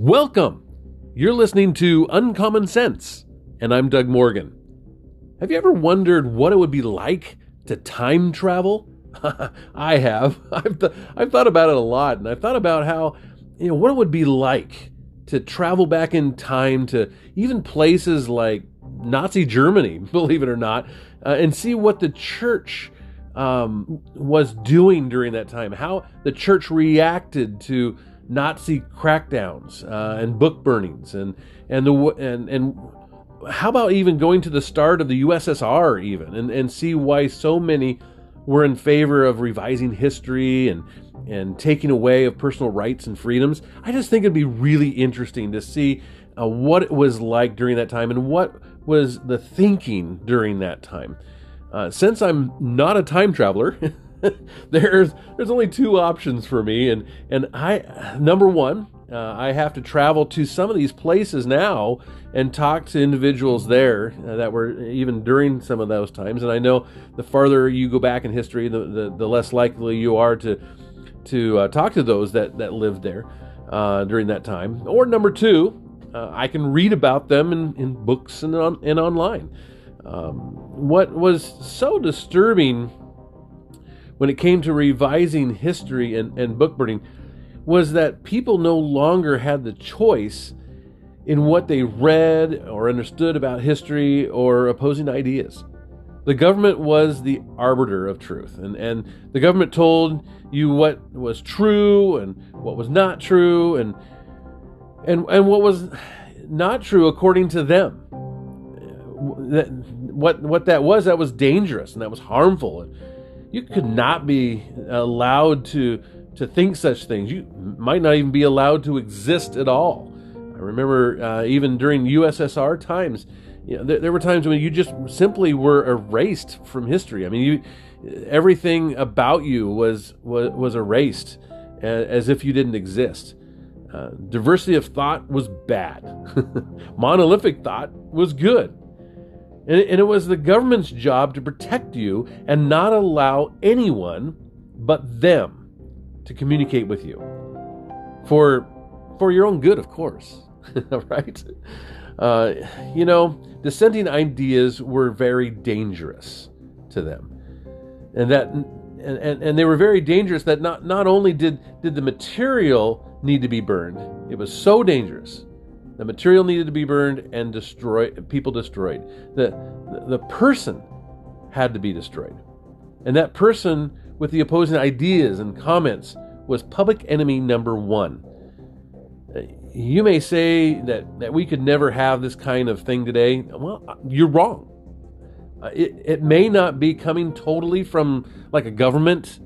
Welcome! You're listening to Uncommon Sense, and I'm Doug Morgan. Have you ever wondered what it would be like to time travel? I have. I've, th- I've thought about it a lot, and I've thought about how, you know, what it would be like to travel back in time to even places like Nazi Germany, believe it or not, uh, and see what the church um, was doing during that time, how the church reacted to Nazi crackdowns uh, and book burnings, and and the and and how about even going to the start of the USSR even and, and see why so many were in favor of revising history and and taking away of personal rights and freedoms. I just think it'd be really interesting to see uh, what it was like during that time and what was the thinking during that time. Uh, since I'm not a time traveler, there's there's only two options for me, and and I number one, uh, I have to travel to some of these places now and talk to individuals there uh, that were even during some of those times. And I know the farther you go back in history, the the, the less likely you are to to uh, talk to those that that lived there uh, during that time. Or number two, uh, I can read about them in, in books and on, and online. Um, what was so disturbing when it came to revising history and, and book burning was that people no longer had the choice in what they read or understood about history or opposing ideas. The government was the arbiter of truth, and, and the government told you what was true and what was not true, and and and what was not true according to them. That, what what that was that was dangerous and that was harmful you could not be allowed to to think such things. You might not even be allowed to exist at all. I remember uh, even during USSR times, you know, there, there, were times when you just simply were erased from history. I mean, you, everything about you was was, was erased as if you didn't exist. Uh, diversity of thought was bad. Monolithic thought was good. And it, was the government's job to protect you and not allow anyone but them to communicate with you. For, for your own good, of course. right? Uh, you know, dissenting ideas were very dangerous to them. And that and, and, and they were very dangerous that not, not only did, did the material need to be burned, it was so dangerous the material needed to be burned and destroyed, people destroyed. The, the person had to be destroyed. And that person with the opposing ideas and comments was public enemy number one. Uh, you may say that, that we could never have this kind of thing today. Well, uh, you're wrong. Uh, it, it may not be coming totally from like a government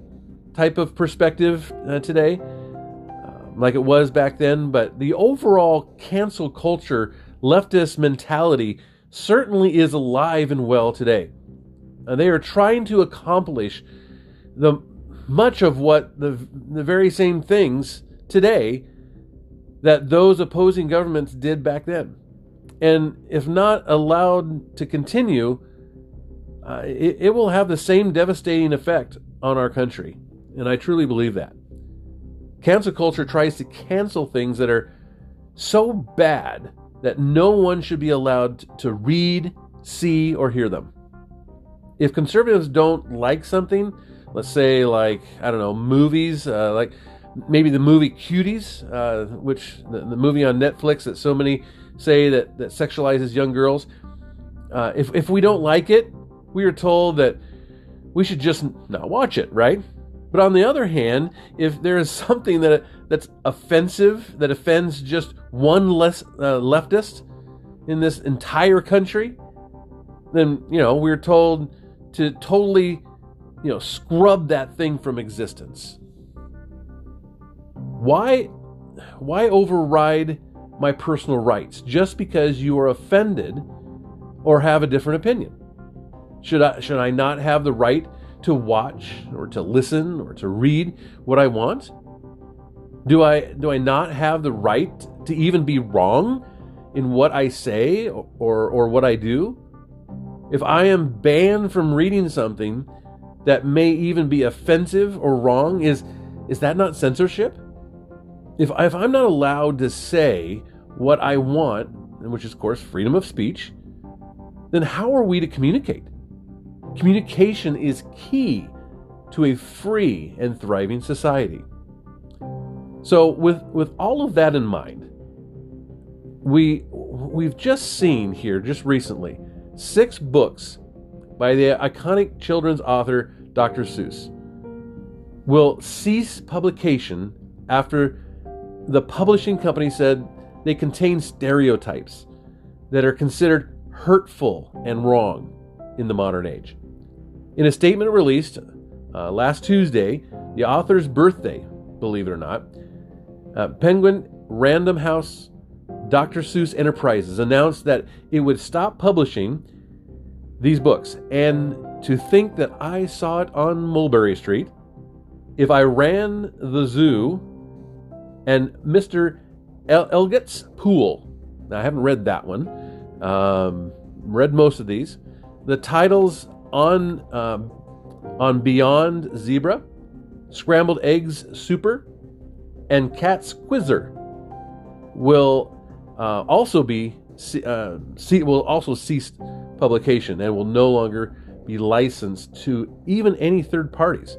type of perspective uh, today, like it was back then, but the overall cancel culture, leftist mentality certainly is alive and well today. And they are trying to accomplish the much of what the the very same things today that those opposing governments did back then. And if not allowed to continue, uh, it, it will have the same devastating effect on our country. And I truly believe that. Cancel culture tries to cancel things that are so bad that no one should be allowed to read, see, or hear them. If conservatives don't like something, let's say like I don't know movies, uh, like maybe the movie Cuties, uh, which the, the, movie on Netflix that so many say that that sexualizes young girls. Uh, if if we don't like it, we are told that we should just not watch it, right? But on the other hand, if there is something that that's offensive, that offends just one less uh, leftist in this entire country, then you know we're told to totally, you know, scrub that thing from existence. Why, why override my personal rights just because you are offended or have a different opinion? Should I should I not have the right to watch or to listen or to read what I want? Do I do I not have the right to even be wrong in what I say or or what I do? If I am banned from reading something that may even be offensive or wrong, is is that not censorship? if, I, if I'm not allowed to say what I want, which is, of course, freedom of speech, then how are we to communicate? Communication is key to a free and thriving society. So, with, with all of that in mind, we, we've just seen here, just recently, six books by the iconic children's author Dr. Seuss will cease publication after the publishing company said they contain stereotypes that are considered hurtful and wrong in the modern age. In a statement released uh, last Tuesday, the author's birthday, believe it or not, uh, Penguin Random House Dr. Seuss Enterprises announced that it would stop publishing these books. And to think that I saw it on Mulberry Street, if I ran the zoo and Mr. El- Pool, now I haven't read that one, um, read most of these. The titles on um, on Beyond Zebra, Scrambled Eggs Super, and Cat's Quizzer will uh, also be uh, see, will also cease publication and will no longer be licensed to even any third parties.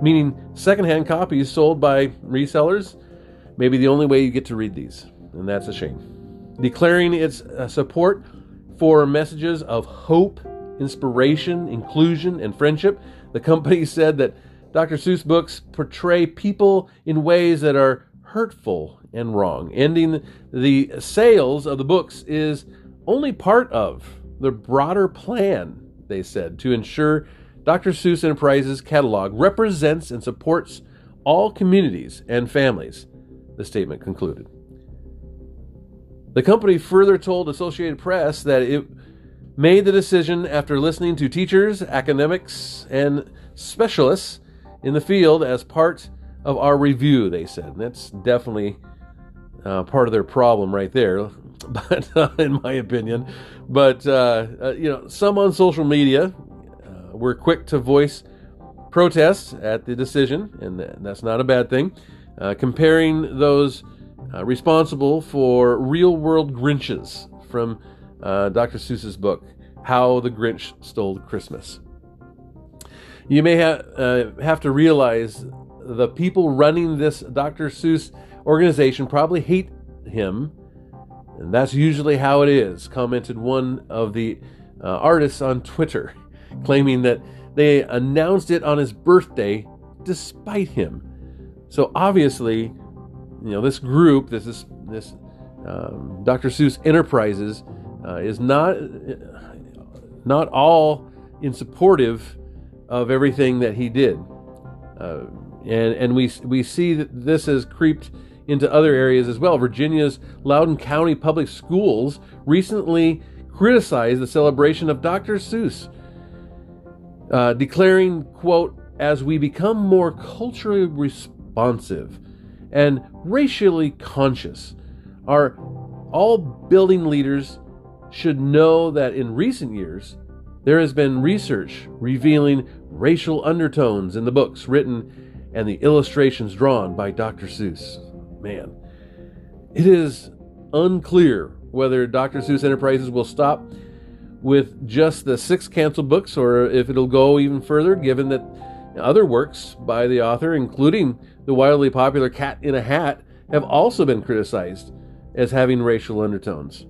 Meaning, secondhand copies sold by resellers may be the only way you get to read these, and that's a shame. Declaring its uh, support for messages of hope, inspiration, inclusion, and friendship, the company said that Dr. Seuss books portray people in ways that are hurtful and wrong. Ending the sales of the books is only part of the broader plan, they said, to ensure Dr. Seuss Enterprises catalog represents and supports all communities and families, the statement concluded. The company further told Associated Press that it made the decision after listening to teachers, academics, and specialists in the field as part of our review, they said. And that's definitely uh, part of their problem right there, but uh, in my opinion. But, uh, uh you know, some on social media uh, were quick to voice protests at the decision, and that's not a bad thing, uh, comparing those responsible for real world Grinches from Dr. Seuss's book, How the Grinch Stole Christmas. You may ha- have to realize the people running this Dr. Seuss organization probably hate him, and that's usually how it is, commented one of the uh, artists on Twitter, claiming that they announced it on his birthday despite him. So obviously, you know, this group, this is this um, Dr. Seuss Enterprises, uh, is not not all in supportive of everything that he did. Uh, and and we we see that this has creeped into other areas as well. Virginia's Loudoun County Public Schools recently criticized the celebration of Dr. Seuss, uh, declaring, "quote As we become more culturally responsive and racially conscious, our all building leaders should know that in recent years." There has been research revealing racial undertones in the books written and the illustrations drawn by Dr. Seuss. Man, it is unclear whether Dr. Seuss Enterprises will stop with just the six canceled books or if it'll go even further, given that other works by the author, including the wildly popular Cat in a Hat, have also been criticized as having racial undertones.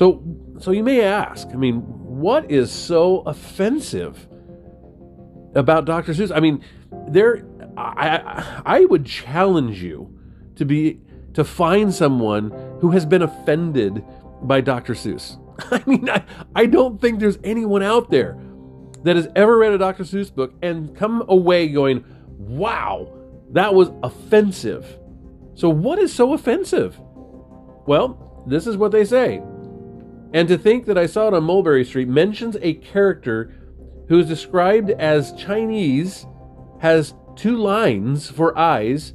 So, so you may ask, I mean, what is so offensive about Dr. Seuss? I mean, there I, I would challenge you to be to find someone who has been offended by Dr. Seuss. I mean, I, I don't think there's anyone out there that has ever read a Dr. Seuss book and come away going, wow, that was offensive. So, what is so offensive? Well, this is what they say. And to think that I saw it on Mulberry Street mentions a character who is described as Chinese, has two lines for eyes,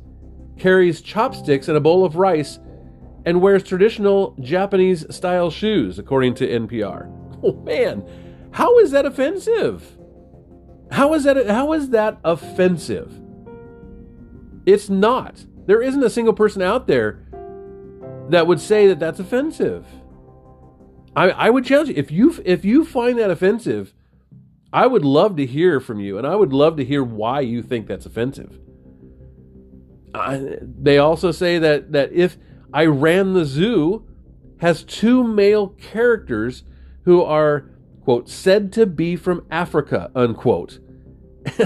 carries chopsticks and a bowl of rice, and wears traditional Japanese style shoes, according to NPR. Oh man, how is that offensive? How is that how is that offensive? It's not. There isn't a single person out there that would say that that's offensive. I, I would challenge you if you if you find that offensive, I would love to hear from you, and I would love to hear why you think that's offensive. I, they also say that that if I ran the zoo has two male characters who are quote said to be from Africa unquote,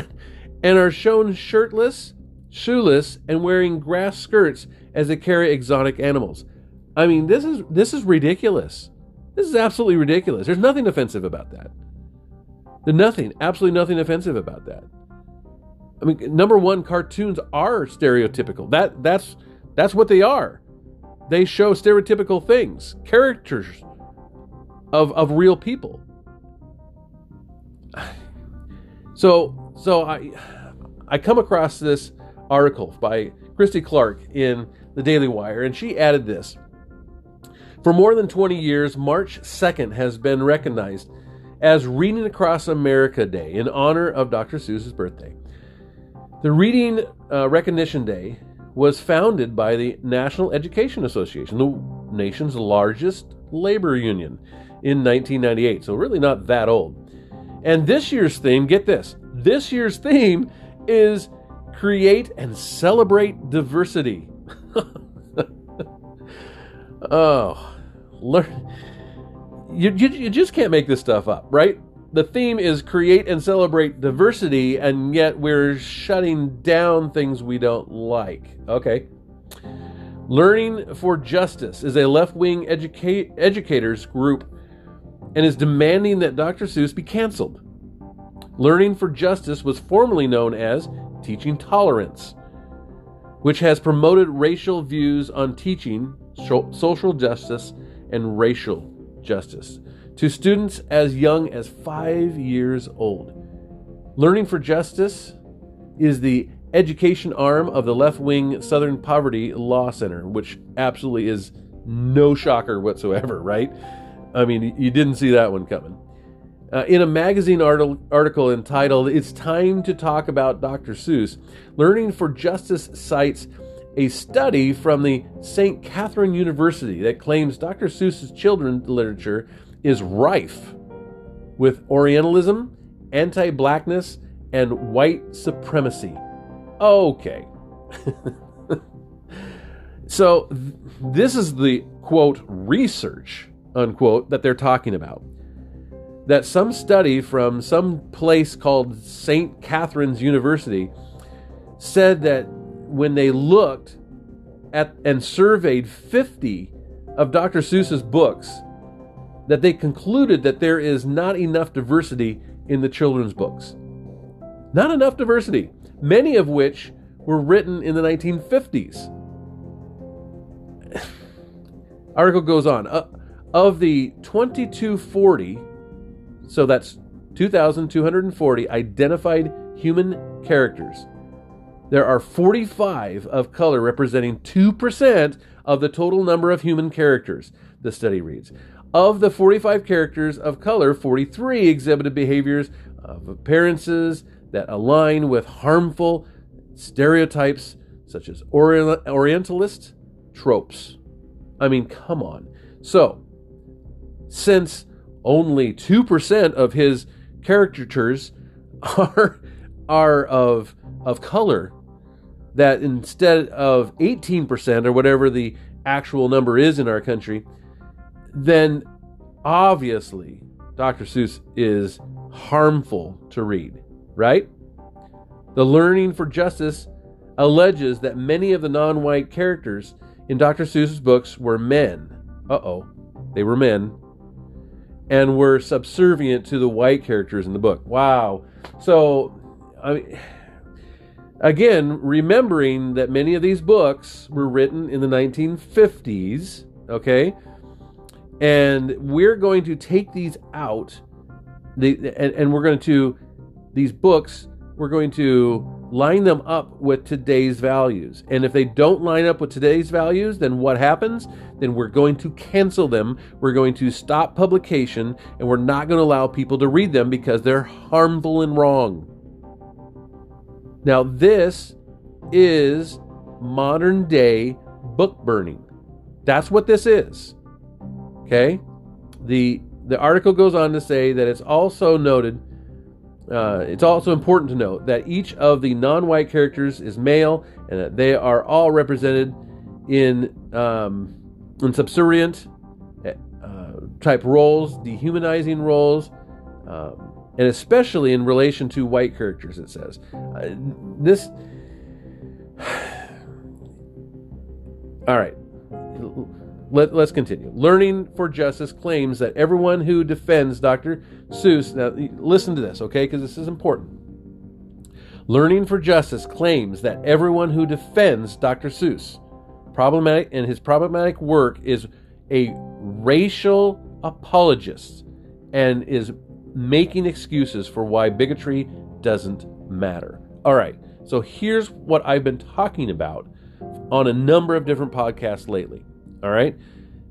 and are shown shirtless, shoeless, and wearing grass skirts as they carry exotic animals. I mean, this is this is ridiculous. This is absolutely ridiculous. There's nothing offensive about that. There's nothing, absolutely nothing offensive about that. I mean, number one, cartoons are stereotypical. That that's that's what they are. They show stereotypical things, characters of of real people. So so I I come across this article by Chrissy Clark in the Daily Wire, and she added this. For more than 20 years, March 2nd has been recognized as Reading Across America Day in honor of Dr. Seuss's birthday. The Reading uh, Recognition Day was founded by the National Education Association, the nation's largest labor union, in 1998, so really not that old. And this year's theme, get this, this year's theme is create and celebrate diversity. oh, learn. You, you, you just can't make this stuff up, right? The theme is create and celebrate diversity, and yet we're shutting down things we don't like. Okay. Learning for Justice is a left wing educa- educators group and is demanding that Dr. Seuss be canceled. Learning for Justice was formerly known as Teaching Tolerance, which has promoted racial views on teaching social justice and racial justice to students as young as five years old. Learning for Justice is the education arm of the left wing Southern Poverty Law Center, which absolutely is no shocker whatsoever, right? I mean, you didn't see that one coming. Uh, in a magazine article entitled It's Time to Talk About Dr. Seuss, Learning for Justice cites a study from the St. Catherine University that claims Dr. Seuss's children's literature is rife with Orientalism, anti blackness, and white supremacy. Okay. so, th- this is the quote research unquote that they're talking about. That some study from some place called St. Catherine's University said that when they looked at and surveyed 50 of Dr. Seuss's books, that they concluded that there is not enough diversity in the children's books. Not enough diversity, many of which were written in the 1950s. Article goes on. Uh, of the 2240, so that's 2,240 identified human characters, there are 45 of color representing 2% of the total number of human characters, the study reads. Of the 45 characters of color, 43 exhibited behaviors of appearances that align with harmful stereotypes such as Orientalist tropes. I mean, come on. So, since only 2% of his caricatures are, are of, of color, that instead of 18% or whatever the actual number is in our country, then obviously Dr. Seuss is harmful to read, right? The Learning for Justice alleges that many of the non white characters in Dr. Seuss's books were men. Uh oh, they were men. And were subservient to the white characters in the book. Wow. So, I mean Again, remembering that many of these books were written in the 1950s, okay? And we're going to take these out, the, and, and we're going to, these books, we're going to line them up with today's values. And if they don't line up with today's values, then what happens? Then we're going to cancel them. We're going to stop publication, and we're not going to allow people to read them because they're harmful and wrong. Now, this is modern day book burning. That's what this is. Okay? The the article goes on to say that it's also noted uh, it's also important to note that each of the non-white characters is male and that they are all represented in um, in subservient uh, type roles, dehumanizing roles, um, and especially in relation to white characters. It says uh, this. all right. Let, us continue. Learning for Justice claims that everyone who defends Dr. Seuss, now listen to this, okay, because this is important. Learning for Justice claims that everyone who defends Dr. Seuss problematic and his problematic work is a racial apologist and is making excuses for why bigotry doesn't matter. All right, so here's what I've been talking about on a number of different podcasts lately. All right.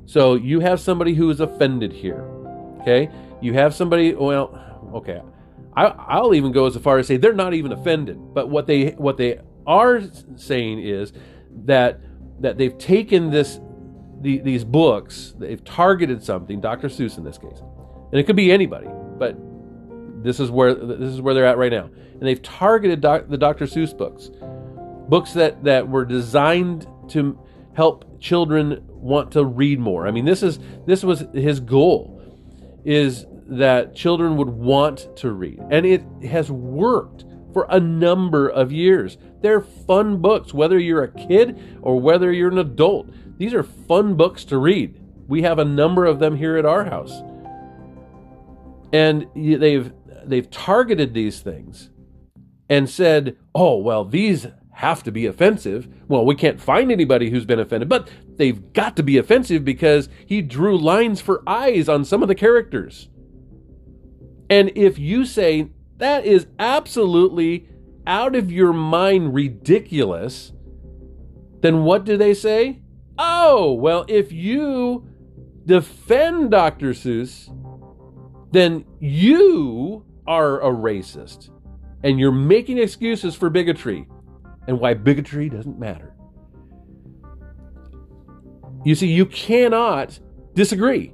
So you have somebody who is offended here. Okay. You have somebody, well, okay. I, I'll even go as far as say they're not even offended. But what they what they are saying is that that they've taken this the, these books, they've targeted something, Dr. Seuss in this case, and it could be anybody, but this is where this is where they're at right now, and they've targeted doc, the Dr. Seuss books, books that that were designed to help children want to read more. I mean, this is this was his goal is that children would want to read. And it has worked for a number of years. They're fun books whether you're a kid or whether you're an adult. These are fun books to read. We have a number of them here at our house. And they've they've targeted these things and said, "Oh, well, these have to be offensive. Well, we can't find anybody who's been offended, but they've got to be offensive because he drew lines for eyes on some of the characters. And if you say that is absolutely out of your mind ridiculous, then what do they say? Oh, well, if you defend Dr. Seuss, then you are a racist and you're making excuses for bigotry and why bigotry doesn't matter. You see, you cannot disagree.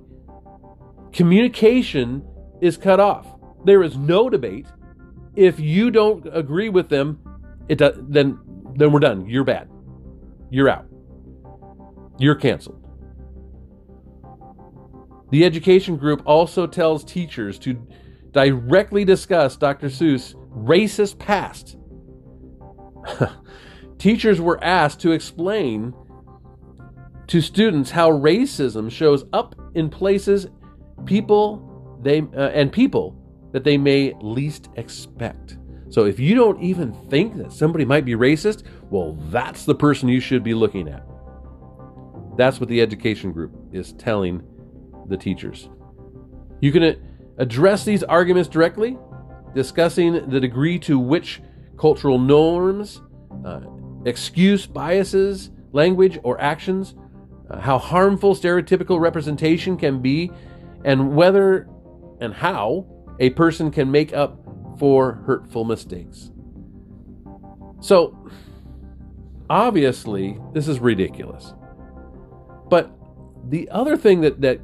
Communication is cut off. There is no debate. If you don't agree with them, it does, then then we're done. You're bad. You're out. You're canceled. The education group also tells teachers to directly discuss Dr. Seuss' racist past Teachers were asked to explain to students how racism shows up in places people they uh, and people that they may least expect. So if you don't even think that somebody might be racist, well that's the person you should be looking at. That's what the education group is telling the teachers. You can address these arguments directly, discussing the degree to which cultural norms, uh, excuse biases, language, or actions, uh, how harmful stereotypical representation can be, and whether and how a person can make up for hurtful mistakes. So, obviously, this is ridiculous. But the other thing that, that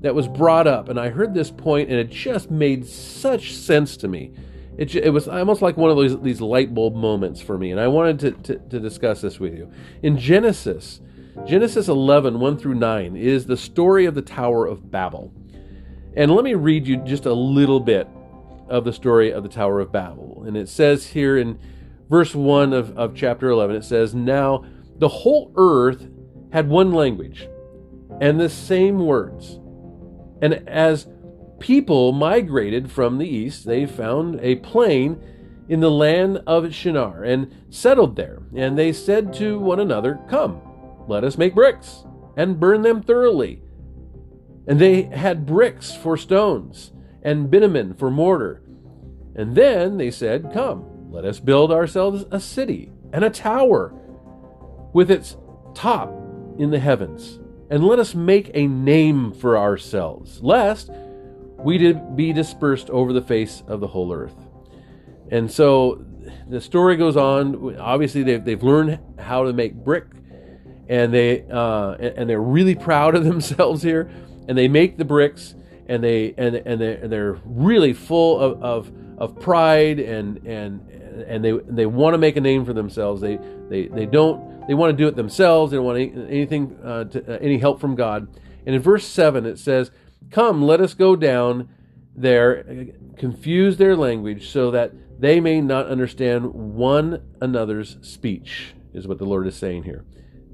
that was brought up, and I heard this point, and it just made such sense to me it, it was almost like one of those these light bulb moments for me, and I wanted to, to, to discuss this with you. In Genesis, Genesis 11, 1 through 9, is the story of the Tower of Babel. And let me read you just a little bit of the story of the Tower of Babel. And it says here in verse 1 of, of chapter 11, it says, Now the whole earth had one language and the same words. And as people migrated from the east. They found a plain in the land of Shinar and settled there. And they said to one another, Come, let us make bricks and burn them thoroughly. And they had bricks for stones and bitumen for mortar. And then they said, Come, let us build ourselves a city and a tower with its top in the heavens. And let us make a name for ourselves, lest we be dispersed over the face of the whole earth. And so the story goes on. Obviously, they've they've learned how to make brick, and they uh, and they're really proud of themselves here. And they make the bricks, and they and and they and they're really full of, of of pride and and and they they want to make a name for themselves. They they they don't they want to do it themselves. They don't want any, anything uh, to, uh, any help from God. And in verse seven it says, "Come, let us go down there, confuse their language, so that they may not understand one another's speech." Is what the Lord is saying here.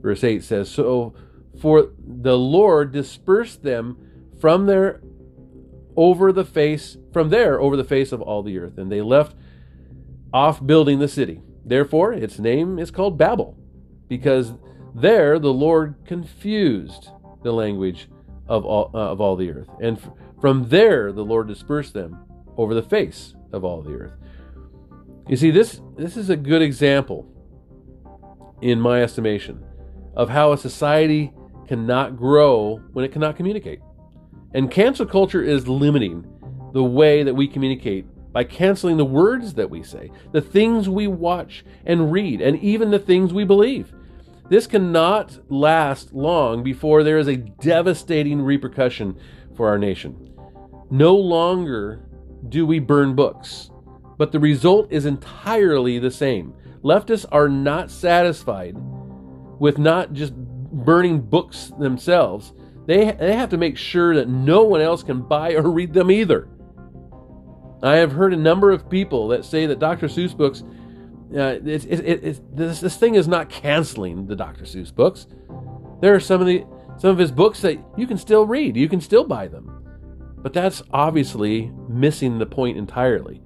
Verse eight says, "So for the Lord dispersed them from their over the face from there over the face of all the earth and they left off building the city therefore its name is called babel because there the lord confused the language of all uh, of all the earth. And f- from there the lord dispersed them over the face of all the earth. You see this this is a good example in my estimation of how a society cannot grow when it cannot communicate. And cancel culture is limiting the way that we communicate by canceling the words that we say, the things we watch and read, and even the things we believe. This cannot last long before there is a devastating repercussion for our nation. No longer do we burn books, but the result is entirely the same. Leftists are not satisfied with not just burning books themselves, they, they have to make sure that no one else can buy or read them either. I have heard a number of people that say that Dr. Seuss books, uh, it's, it's, this, this thing is not canceling the Dr. Seuss books. There are some of the some of his books that you can still read, you can still buy them, but that's obviously missing the point entirely.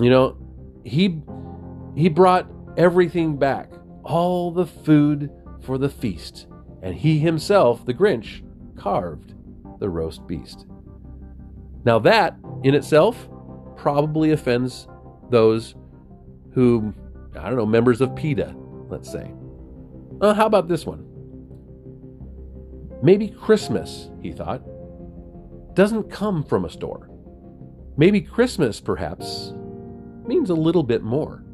You know, he he brought everything back, all the food for the feast and he himself, the Grinch, carved the roast beast. Now, that in itself probably offends those who, I don't know, members of PETA, let's say. Uh, how about this one? Maybe Christmas, he thought, doesn't come from a store. Maybe Christmas, perhaps, means a little bit more.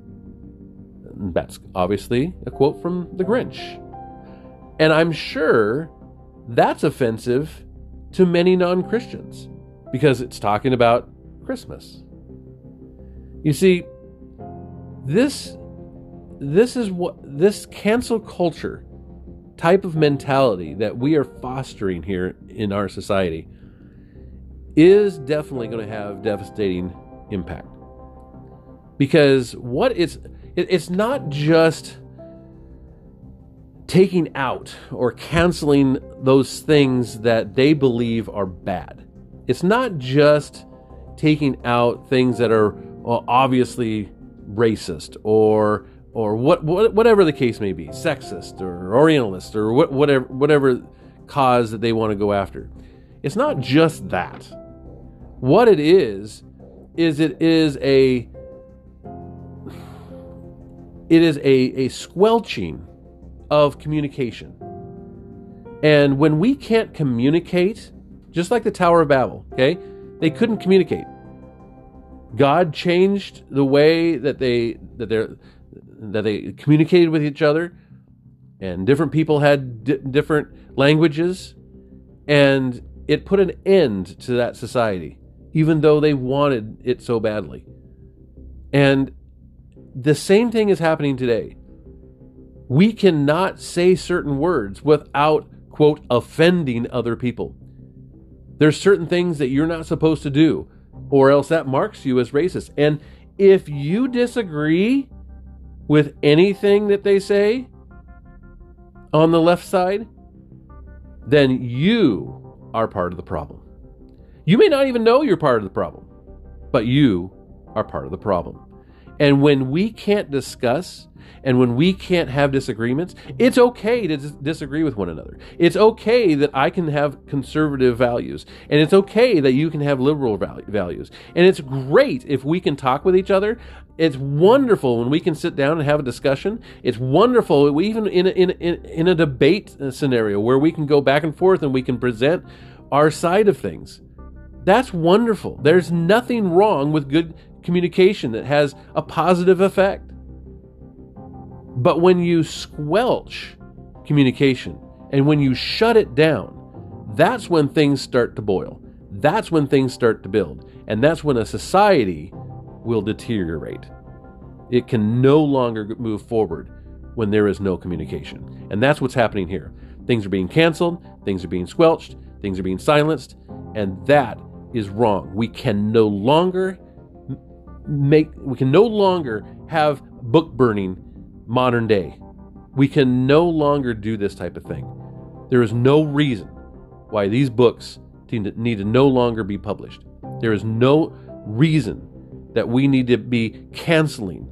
That's obviously a quote from The Grinch. And I'm sure that's offensive to many non Christians because it's talking about Christmas. You see, this this is what this cancel culture type of mentality that we are fostering here in our society is definitely going to have devastating impact because what it's it, it's not just taking out or canceling those things that they believe are bad. It's not just taking out things that are well, obviously racist or or what, what, whatever the case may be, sexist or orientalist or what, whatever whatever cause that they want to go after. It's not just that. What it is is it is a it is a, a squelching of communication. And when we can't communicate, just like the Tower of Babel, okay, they couldn't communicate. God changed the way that they that they that they communicated with each other, and different people had di- different languages, and it put an end to that society, even though they wanted it so badly. And the same thing is happening today we cannot say certain words without, quote, offending other people. There's certain things that you're not supposed to do, or else that marks you as racist. And if you disagree with anything that they say on the left side, then you are part of the problem. You may not even know you're part of the problem, but you are part of the problem. And when we can't discuss and when we can't have disagreements, it's okay to dis- disagree with one another. It's okay that I can have conservative values, and it's okay that you can have liberal values. And it's great if we can talk with each other. It's wonderful when we can sit down and have a discussion. It's wonderful, even in a, in, in, in a debate uh, scenario where we can go back and forth and we can present our side of things. That's wonderful. There's nothing wrong with good communication that has a positive effect. But when you squelch communication and when you shut it down, that's when things start to boil. That's when things start to build. And that's when a society will deteriorate. It can no longer move forward when there is no communication. And that's what's happening here. Things are being canceled, things are being squelched, things are being silenced, and that is wrong. We can no longer make we can no longer have book burning modern day. We can no longer do this type of thing. There is no reason why these books need to no longer be published. There is no reason that we need to be canceling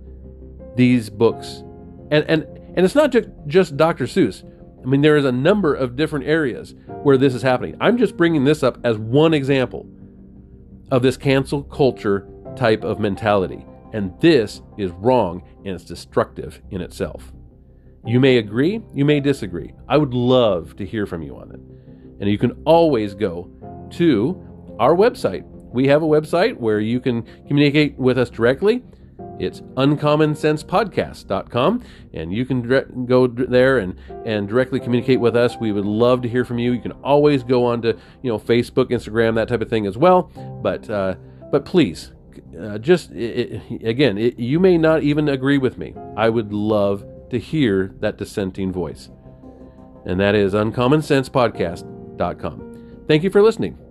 these books. And and and it's not just, just Dr. Seuss. I mean, there is a number of different areas where this is happening. I'm just bringing this up as one example of this cancel culture type of mentality. And this is wrong and it's destructive in itself. You may agree, you may disagree. I would love to hear from you on it. And you can always go to our website. We have a website where you can communicate with us directly. It's uncommonsensepodcast.com, and you can dire- go there and, and directly communicate with us. We would love to hear from you. You can always go on to you know Facebook, Instagram, that type of thing as well. But uh, but please, uh, just it, it, again, it, you may not even agree with me. I would love to hear that dissenting voice, and that is uncommonsensepodcast.com. Thank you for listening.